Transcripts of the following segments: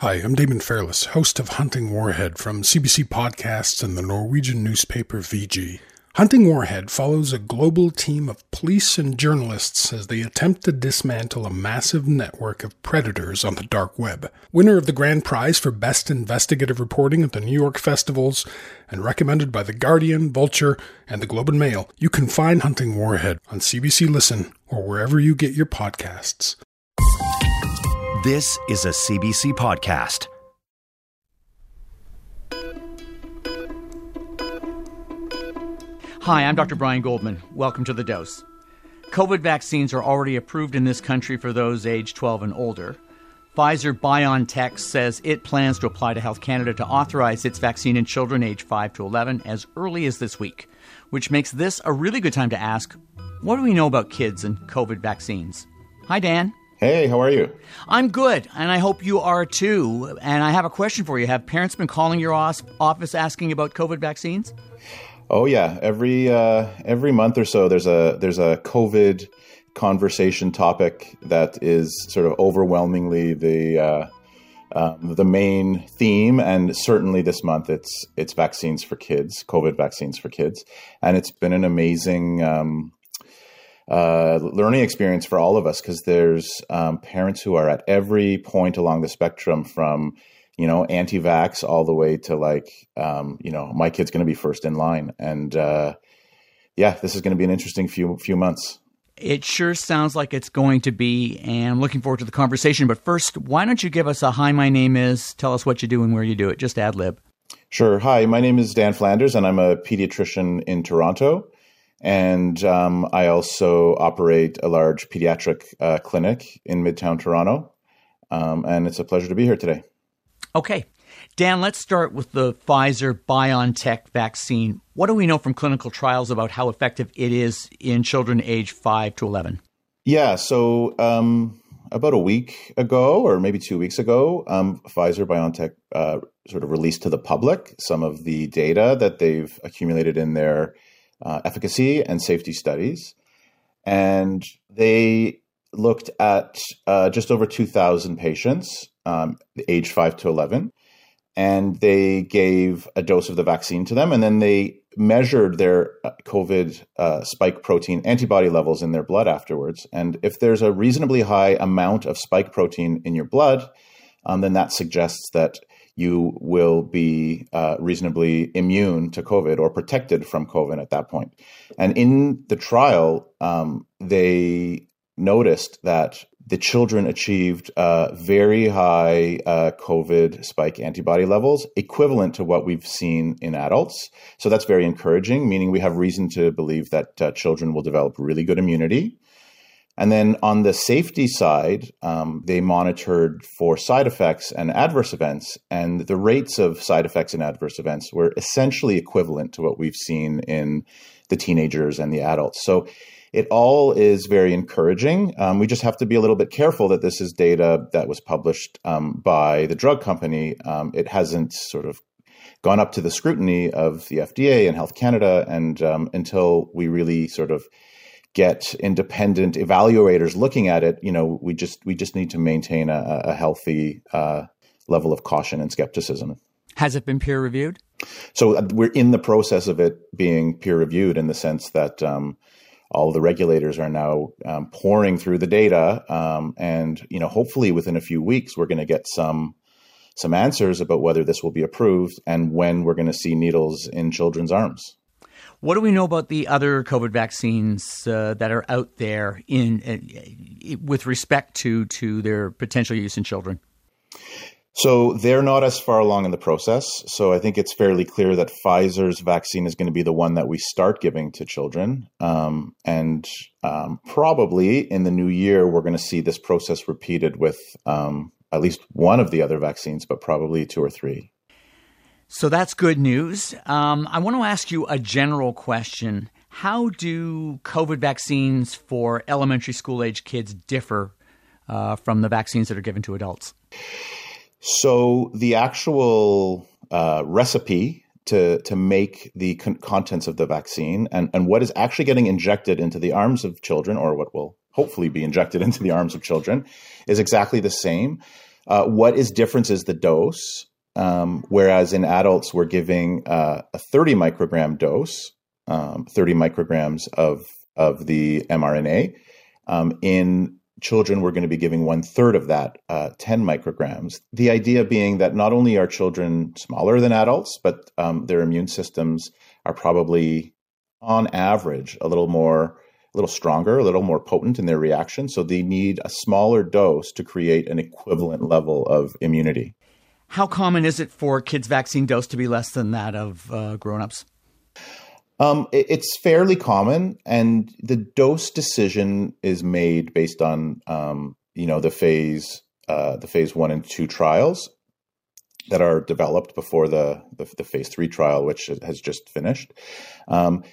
Hi, I'm Damon Fairless, host of Hunting Warhead from CBC Podcasts and the Norwegian newspaper VG. Hunting Warhead follows a global team of police and journalists as they attempt to dismantle a massive network of predators on the dark web. Winner of the grand prize for best investigative reporting at the New York festivals and recommended by The Guardian, Vulture, and the Globe and Mail, you can find Hunting Warhead on CBC Listen or wherever you get your podcasts. This is a CBC podcast. Hi, I'm Dr. Brian Goldman. Welcome to The Dose. COVID vaccines are already approved in this country for those age 12 and older. Pfizer BioNTech says it plans to apply to Health Canada to authorize its vaccine in children age 5 to 11 as early as this week, which makes this a really good time to ask what do we know about kids and COVID vaccines? Hi, Dan. Hey, how are you? I'm good, and I hope you are too. And I have a question for you. Have parents been calling your office asking about COVID vaccines? Oh yeah, every uh, every month or so, there's a there's a COVID conversation topic that is sort of overwhelmingly the uh, um, the main theme, and certainly this month it's it's vaccines for kids, COVID vaccines for kids, and it's been an amazing. Um, uh, learning experience for all of us because there's um, parents who are at every point along the spectrum from you know anti-vax all the way to like um, you know my kid's going to be first in line. And uh, yeah this is going to be an interesting few few months. It sure sounds like it's going to be and i'm looking forward to the conversation. But first why don't you give us a hi my name is tell us what you do and where you do it. Just ad lib. Sure. Hi my name is dan flanders and i'm a pediatrician in toronto and um, I also operate a large pediatric uh, clinic in Midtown Toronto. Um, and it's a pleasure to be here today. Okay. Dan, let's start with the Pfizer BioNTech vaccine. What do we know from clinical trials about how effective it is in children aged 5 to 11? Yeah, so um, about a week ago, or maybe two weeks ago, um, Pfizer BioNTech uh, sort of released to the public some of the data that they've accumulated in their uh, efficacy and safety studies. And they looked at uh, just over 2,000 patients, um, age 5 to 11, and they gave a dose of the vaccine to them. And then they measured their uh, COVID uh, spike protein antibody levels in their blood afterwards. And if there's a reasonably high amount of spike protein in your blood, um, then that suggests that you will be uh, reasonably immune to COVID or protected from COVID at that point. And in the trial, um, they noticed that the children achieved uh, very high uh, COVID spike antibody levels, equivalent to what we've seen in adults. So that's very encouraging, meaning we have reason to believe that uh, children will develop really good immunity. And then on the safety side, um, they monitored for side effects and adverse events, and the rates of side effects and adverse events were essentially equivalent to what we've seen in the teenagers and the adults. So it all is very encouraging. Um, we just have to be a little bit careful that this is data that was published um, by the drug company. Um, it hasn't sort of gone up to the scrutiny of the FDA and Health Canada, and um, until we really sort of get independent evaluators looking at it, you know, we just we just need to maintain a, a healthy uh, level of caution and skepticism. Has it been peer reviewed? So uh, we're in the process of it being peer reviewed in the sense that um, all the regulators are now um, pouring through the data, um, and you know, hopefully within a few weeks, we're going to get some some answers about whether this will be approved and when we're going to see needles in children's arms. What do we know about the other COVID vaccines uh, that are out there in uh, with respect to to their potential use in children? So they're not as far along in the process. So I think it's fairly clear that Pfizer's vaccine is going to be the one that we start giving to children, um, and um, probably in the new year we're going to see this process repeated with um, at least one of the other vaccines, but probably two or three. So that's good news. Um, I want to ask you a general question. How do COVID vaccines for elementary school age kids differ uh, from the vaccines that are given to adults? So the actual uh, recipe to to make the con- contents of the vaccine and, and what is actually getting injected into the arms of children, or what will hopefully be injected into the arms of children, is exactly the same. Uh, what is different is the dose. Um, whereas in adults, we're giving uh, a 30 microgram dose, um, 30 micrograms of of the mRNA. Um, in children, we're going to be giving one third of that, uh, 10 micrograms. The idea being that not only are children smaller than adults, but um, their immune systems are probably, on average, a little more a little stronger, a little more potent in their reaction. So they need a smaller dose to create an equivalent level of immunity. How common is it for kids' vaccine dose to be less than that of uh, grown-ups? Um, it, it's fairly common, and the dose decision is made based on um, you know the phase uh, the phase one and two trials that are developed before the the, the phase three trial, which has just finished. Um,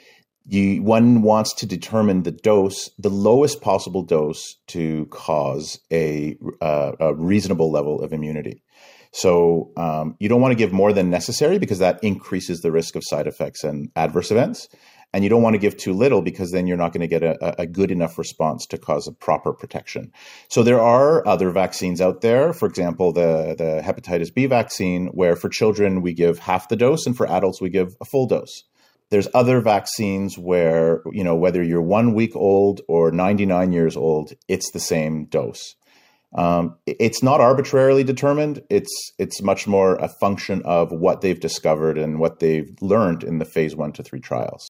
you one wants to determine the dose, the lowest possible dose to cause a, uh, a reasonable level of immunity. So um, you don't want to give more than necessary because that increases the risk of side effects and adverse events. And you don't want to give too little because then you're not going to get a, a, good enough response to cause a proper protection. So there are other vaccines out there. For example, the, the hepatitis B vaccine, where for children we give half the dose and for adults we give a full dose. There's other vaccines where, you know, whether you're one week old or 99 years old, it's the same dose. Um, it's not arbitrarily determined. It's it's much more a function of what they've discovered and what they've learned in the phase one to three trials.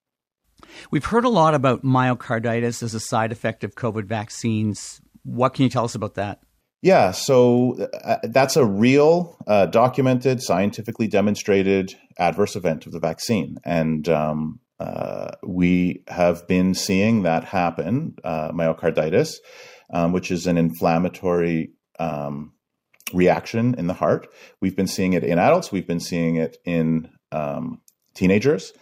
We've heard a lot about myocarditis as a side effect of COVID vaccines. What can you tell us about that? Yeah, so uh, that's a real, uh, documented, scientifically demonstrated adverse event of the vaccine. And um, uh, we have been seeing that happen, uh, myocarditis um, which is an inflammatory um, reaction in the heart. We've been seeing it in adults, we've been seeing it in um, teenagers.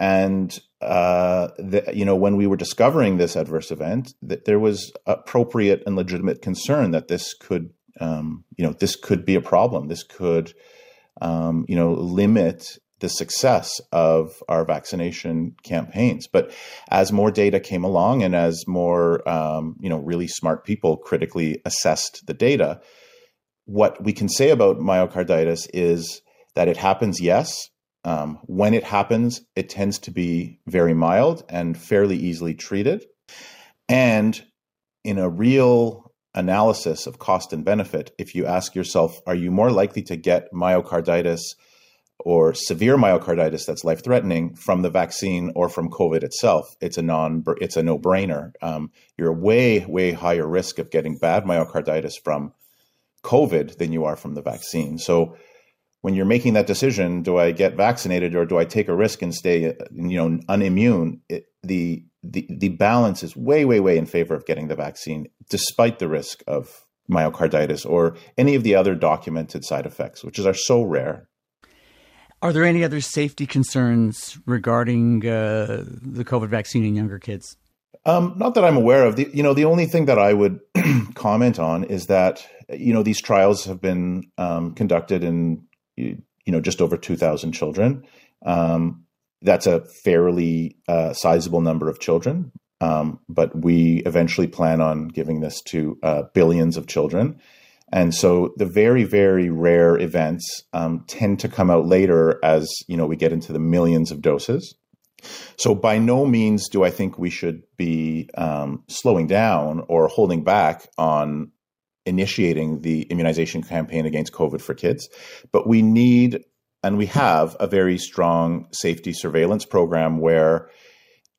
And uh, the, you know, when we were discovering this adverse event, that there was appropriate and legitimate concern that this could, um, you know, this could be a problem. This could, um, you know, limit the success of our vaccination campaigns. But as more data came along and as more, um, you know, really smart people critically assessed the data, what we can say about myocarditis is that it happens, yes. Um, when it happens, it tends to be very mild and fairly easily treated. And in a real analysis of cost and benefit, if you ask yourself, are you more likely to get myocarditis or severe myocarditis that's life threatening from the vaccine or from COVID itself, it's a non it's a no brainer. Um, you're way way higher risk of getting bad myocarditis from COVID than you are from the vaccine. So when you're making that decision, do I get vaccinated or do I take a risk and stay you know unimmune? It, the the the balance is way way way in favor of getting the vaccine, despite the risk of myocarditis or any of the other documented side effects, which are so rare. Are there any other safety concerns regarding uh, the COVID vaccine in younger kids? Um, not that I'm aware of. The, you know, the only thing that I would comment on is that you know these trials have been um, conducted in you know just over 2,000 children. Um, that's a fairly uh, sizable number of children, um, but we eventually plan on giving this to uh, billions of children. And so the very, very rare events um, tend to come out later as you know we get into the millions of doses. So by no means do I think we should be um, slowing down or holding back on initiating the immunization campaign against COVID for kids, but we need and we have a very strong safety surveillance program where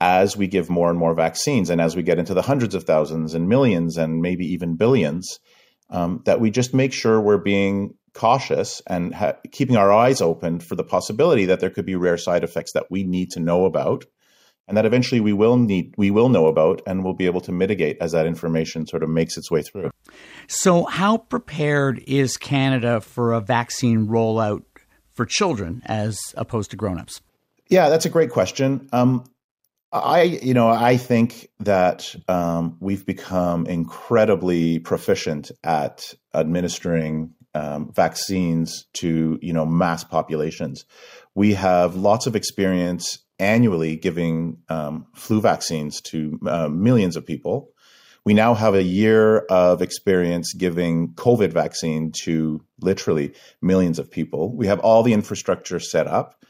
as we give more and more vaccines and as we get into the hundreds of thousands and millions and maybe even billions, um, that we just make sure we're being cautious and ha- keeping our eyes open for the possibility that there could be rare side effects that we need to know about and that eventually we will need we will know about and we'll be able to mitigate as that information sort of makes its way through. So how prepared is Canada for a vaccine rollout for children as opposed to grown-ups? Yeah, that's a great question. Um, I, you know, I think that um, we've become incredibly proficient at administering um, vaccines to, you know, mass populations. We have lots of experience annually giving um, flu vaccines to uh, millions of people. we now have a year of experience giving COVID vaccine to literally millions of people. We have all the infrastructure set up.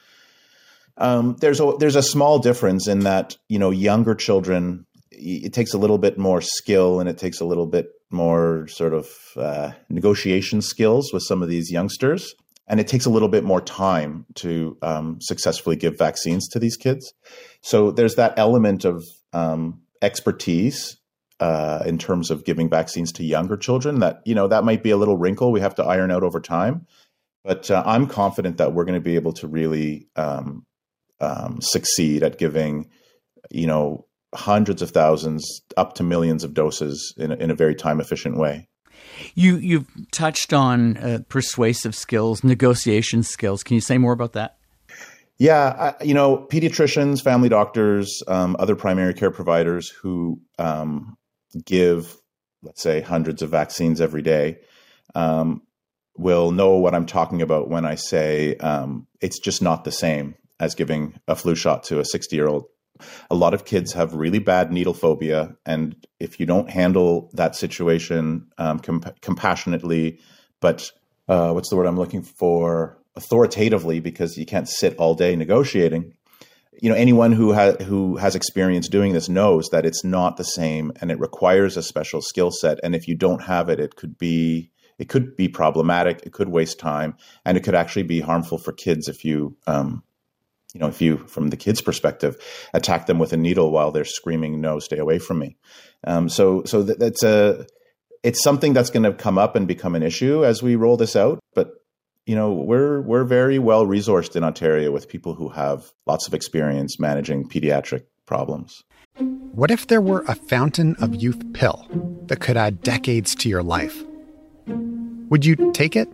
Um, there's a there's a small difference in that you know younger children it takes a little bit more skill and it takes a little bit more sort of uh, negotiation skills with some of these youngsters and it takes a little bit more time to um, successfully give vaccines to these kids. So there's that element of um, expertise uh, in terms of giving vaccines to younger children. That you know that might be a little wrinkle we have to iron out over time. But uh, I'm confident that we're going to be able to really um, um, succeed at giving, you know, hundreds of thousands up to millions of doses in a, in a very time efficient way. You you've touched on uh, persuasive skills, negotiation skills. Can you say more about that? Yeah, I, you know, pediatricians, family doctors, um, other primary care providers who um, give, let's say, hundreds of vaccines every day, um, will know what I'm talking about when I say um, it's just not the same as giving a flu shot to a 60 year old a lot of kids have really bad needle phobia, and if you don't handle that situation um, comp- compassionately, but uh, what's the word I'm looking for? Authoritatively, because you can't sit all day negotiating. You know, anyone who has who has experience doing this knows that it's not the same, and it requires a special skill set. And if you don't have it, it could be it could be problematic. It could waste time, and it could actually be harmful for kids if you um, you know, if you, from the kid's perspective, attack them with a needle while they're screaming, "No, stay away from me." Um, so, so that, that's a, it's something that's going to come up and become an issue as we roll this out. But you know, we're we're very well resourced in Ontario with people who have lots of experience managing pediatric problems. What if there were a fountain of youth pill that could add decades to your life? Would you take it?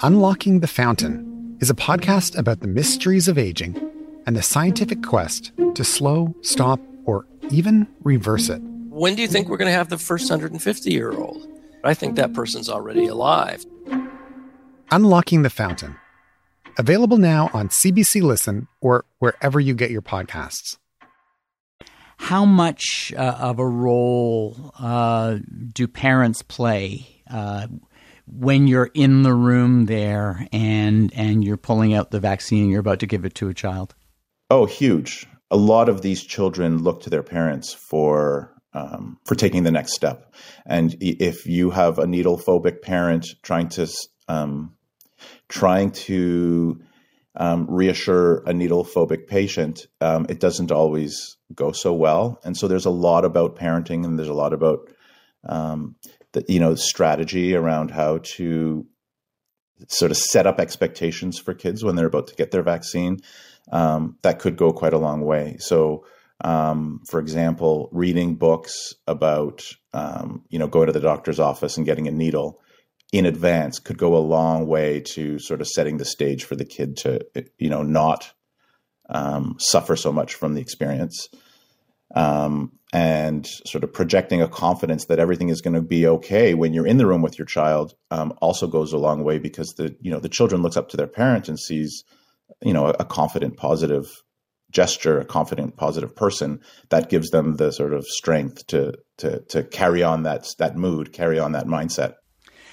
Unlocking the Fountain is a podcast about the mysteries of aging and the scientific quest to slow, stop, or even reverse it. When do you think we're going to have the first 150 year old? I think that person's already alive. Unlocking the Fountain. Available now on CBC Listen or wherever you get your podcasts. How much uh, of a role uh, do parents play uh, when you're in the room there and and you're pulling out the vaccine and you're about to give it to a child? Oh, huge. A lot of these children look to their parents for um, for taking the next step. And if you have a needle phobic parent trying to um, trying to um, reassure a needle phobic patient, um, it doesn't always go so well. And so there's a lot about parenting, and there's a lot about um, the, you know strategy around how to sort of set up expectations for kids when they're about to get their vaccine um, that could go quite a long way. So um, for example reading books about um, you know going to the doctor's office and getting a needle in advance could go a long way to sort of setting the stage for the kid to you know not um, suffer so much from the experience um, and sort of projecting a confidence that everything is going to be okay when you're in the room with your child um, also goes a long way because the you know the children looks up to their parent and sees you know a, a confident positive gesture a confident positive person that gives them the sort of strength to to to carry on that that mood carry on that mindset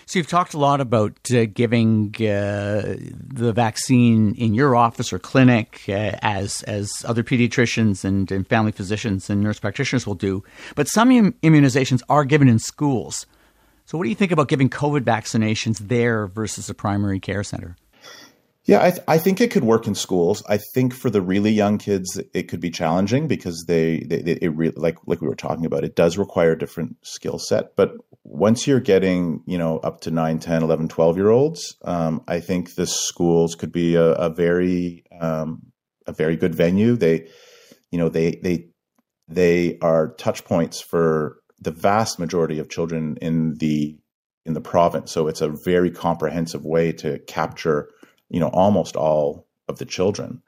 so you've talked a lot about uh, giving uh, the vaccine in your office or clinic, uh, as as other pediatricians and, and, family physicians and nurse practitioners will do. But some Im- immunizations are given in schools. So what do you think about giving COVID vaccinations there versus a primary care center? Yeah, I, th- I think it could work in schools. I think for the really young kids, it could be challenging because they, they, they it re- like like we were talking about, it does require a different skill set. But once you're getting, you know, up to 9, 10, 11, 12 year olds, um, I think the schools could be a, a very um, a very good venue. They, you know, they they they are touch points for the vast majority of children in the in the province. So it's a very comprehensive way to capture you know almost all of the children.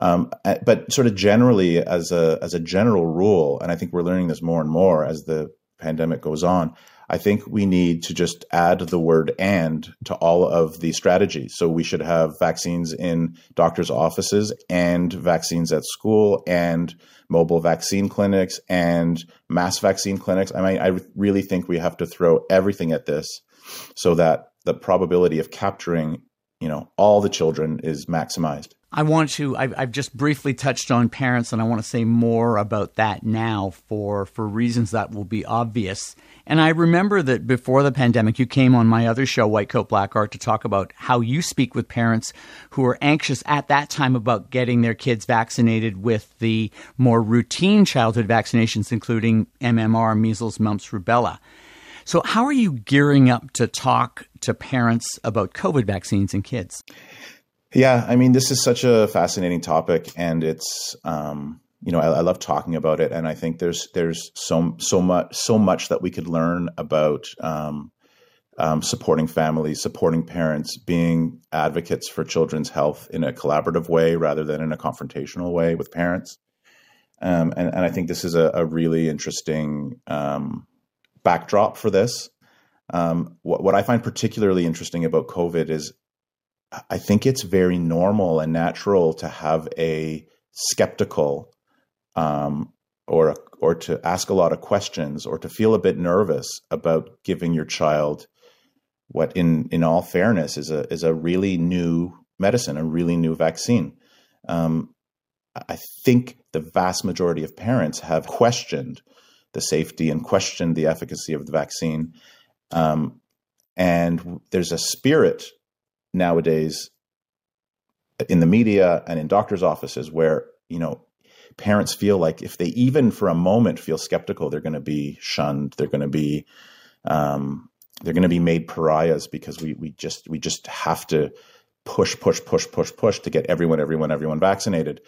Um, but sort of generally, as a as a general rule, and I think we're learning this more and more as the pandemic goes on, I think we need to just add the word and to all of the strategies. So we should have vaccines in doctors' offices and vaccines at school and mobile vaccine clinics and mass vaccine clinics. I mean, I really think we have to throw everything at this so that the probability of capturing, you know, all the children is maximized. I want to. I've, I've, just briefly touched on parents, and I want to say more about that now for for reasons that will be obvious. And I remember that before the pandemic, you came on my other show, White Coat Black Art, to talk about how you speak with parents who are anxious at that time about getting their kids vaccinated with the more routine childhood vaccinations, including MMR, measles, mumps, rubella. So, how are you gearing up to talk to parents about COVID vaccines in kids? Yeah, I mean, this is such a fascinating topic, and it's um, you know I, I, love talking about it, and I think there's there's so so much so much that we could learn about um, um, supporting families, supporting parents, being advocates for children's health in a collaborative way rather than in a confrontational way with parents. Um, and, and, I think this is a, a really interesting um, backdrop for this. Um, what, what I find particularly interesting about COVID is I think it's very normal and natural to have a skeptical um, or or to ask a lot of questions or to feel a bit nervous about giving your child what in in all fairness is a is a really new medicine, a really new vaccine. Um, I think the vast majority of parents have questioned the safety and questioned the efficacy of the vaccine. Um, and there's a spirit nowadays in the media and in doctors' offices where, you know, parents feel like if they even for a moment feel skeptical, they're going to be shunned. They're going to be, um, they're going to be made pariahs because we we just we just have to push, push, push, push, push to get everyone, everyone, everyone vaccinated.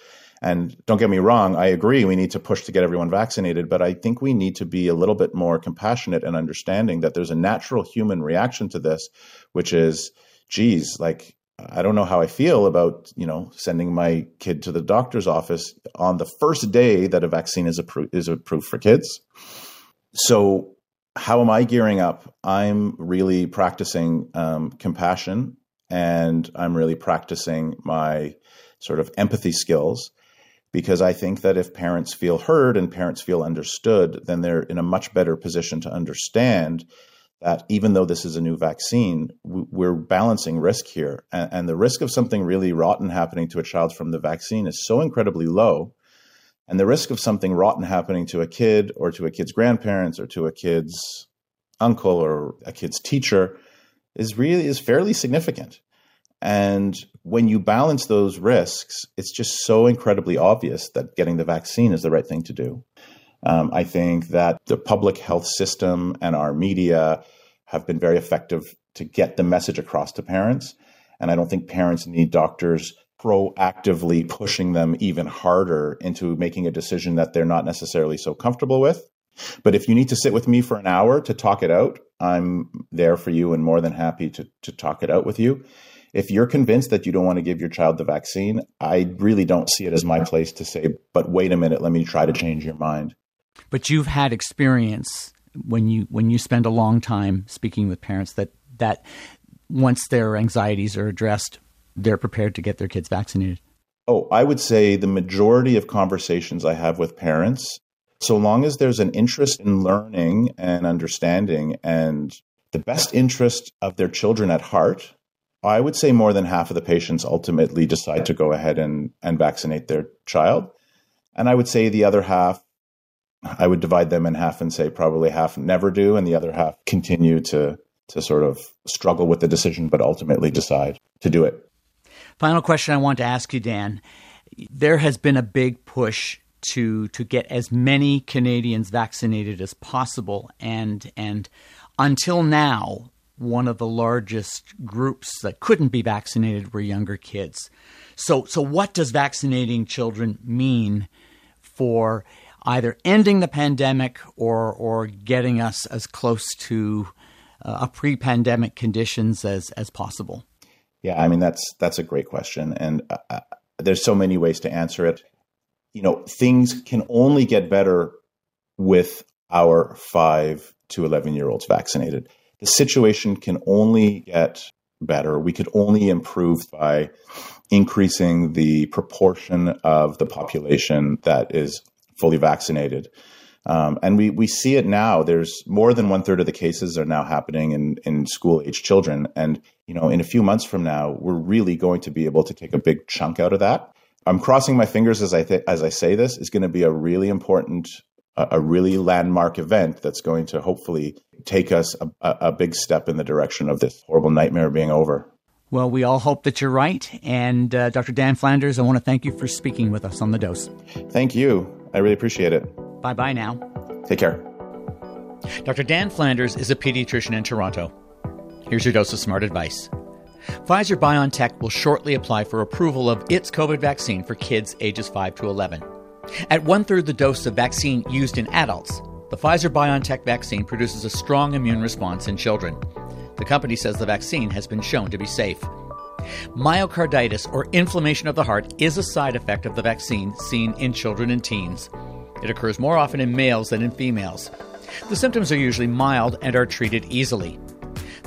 And don't get me wrong, I agree we need to push to get everyone vaccinated, but I think we need to be a little bit more compassionate and understanding that there's a natural human reaction to this, which is geez, like I don't know how I feel about you know sending my kid to the doctor's office on the first day that a vaccine is approved is approved for kids. So how am I gearing up? I'm really practicing um, compassion, and I'm really practicing my sort of empathy skills because I think that if parents feel heard and parents feel understood, then they're in a much better position to understand that even though this is a new vaccine, we're balancing risk here. And, the risk of something really rotten happening to a child from the vaccine is so incredibly low. And the risk of something rotten happening to a kid or to a kid's grandparents or to a kid's uncle or a kid's teacher is really is fairly significant. And when you balance those risks, it's just so incredibly obvious that getting the vaccine is the right thing to do. Um, I think that the public health system and our media have been very effective to get the message across to parents. And I don't think parents need doctors proactively pushing them even harder into making a decision that they're not necessarily so comfortable with. But if you need to sit with me for an hour to talk it out, I'm there for you and more than happy to, to talk it out with you. If you're convinced that you don't want to give your child the vaccine, I really don't see it as my place to say, but wait a minute, let me try to change your mind. But you've had experience when you when you spend a long time speaking with parents that that once their anxieties are addressed, they're prepared to get their kids vaccinated. Oh, I would say the majority of conversations I have with parents, so long as there's an interest in learning and understanding and the best interest of their children at heart, I would say more than half of the patients ultimately decide to go ahead and, and vaccinate their child. And I would say the other half I would divide them in half and say probably half never do, and the other half continue to to sort of struggle with the decision, but ultimately decide to do it. Final question I want to ask you, Dan. There has been a big push to to get as many Canadians vaccinated as possible, and and until now, one of the largest groups that couldn't be vaccinated were younger kids. So so what does vaccinating children mean for either ending the pandemic or or getting us as close to uh, a pre-pandemic conditions as as possible? Yeah, I mean that's that's a great question, and uh, uh, there's so many ways to answer it. You know, things can only get better with our five to 11 year olds vaccinated. The situation can only get better. We could only improve by increasing the proportion of the population that is fully vaccinated. Um, and we, we see it now. There's more than one third of the cases are now happening in, in school age children. And, you know, in a few months from now, we're really going to be able to take a big chunk out of that. I'm crossing my fingers as I, th- as I say this is going to be a really important, a, a really landmark event that's going to hopefully take us a, a big step in the direction of this horrible nightmare being over. Well, we all hope that you're right. And uh, Dr. Dan Flanders, I want to thank you for speaking with us on the dose. Thank you. I really appreciate it. Bye bye now. Take care. Dr. Dan Flanders is a pediatrician in Toronto. Here's your dose of smart advice. Pfizer BioNTech will shortly apply for approval of its COVID vaccine for kids ages 5 to 11. At one third the dose of vaccine used in adults, the Pfizer BioNTech vaccine produces a strong immune response in children. The company says the vaccine has been shown to be safe. Myocarditis, or inflammation of the heart, is a side effect of the vaccine seen in children and teens. It occurs more often in males than in females. The symptoms are usually mild and are treated easily.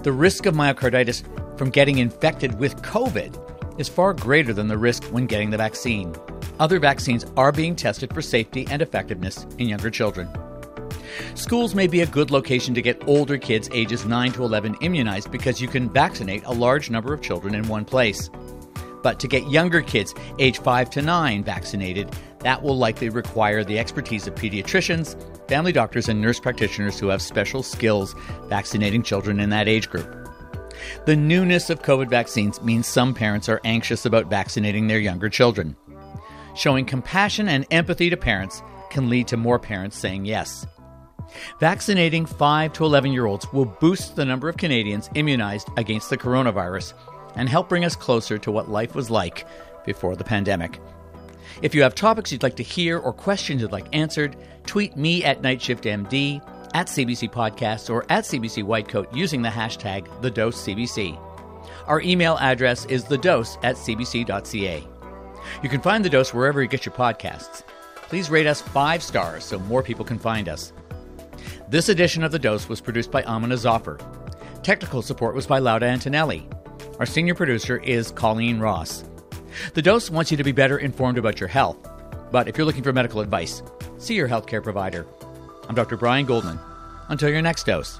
The risk of myocarditis from getting infected with COVID is far greater than the risk when getting the vaccine. Other vaccines are being tested for safety and effectiveness in younger children. Schools may be a good location to get older kids ages 9 to 11 immunized because you can vaccinate a large number of children in one place. But to get younger kids, age 5 to 9, vaccinated, that will likely require the expertise of pediatricians, family doctors, and nurse practitioners who have special skills vaccinating children in that age group. The newness of COVID vaccines means some parents are anxious about vaccinating their younger children. Showing compassion and empathy to parents can lead to more parents saying yes. Vaccinating 5 to 11 year olds will boost the number of Canadians immunized against the coronavirus and help bring us closer to what life was like before the pandemic. If you have topics you'd like to hear or questions you'd like answered, tweet me at NightShiftMD, at CBC Podcasts, or at CBC Whitecoat using the hashtag TheDoseCBC. Our email address is thedose at cbc.ca. You can find The Dose wherever you get your podcasts. Please rate us five stars so more people can find us. This edition of The Dose was produced by Amina Zafar. Technical support was by Lauda Antonelli. Our senior producer is Colleen Ross. The Dose wants you to be better informed about your health. But if you're looking for medical advice, see your healthcare provider. I'm Dr. Brian Goldman. Until your next dose.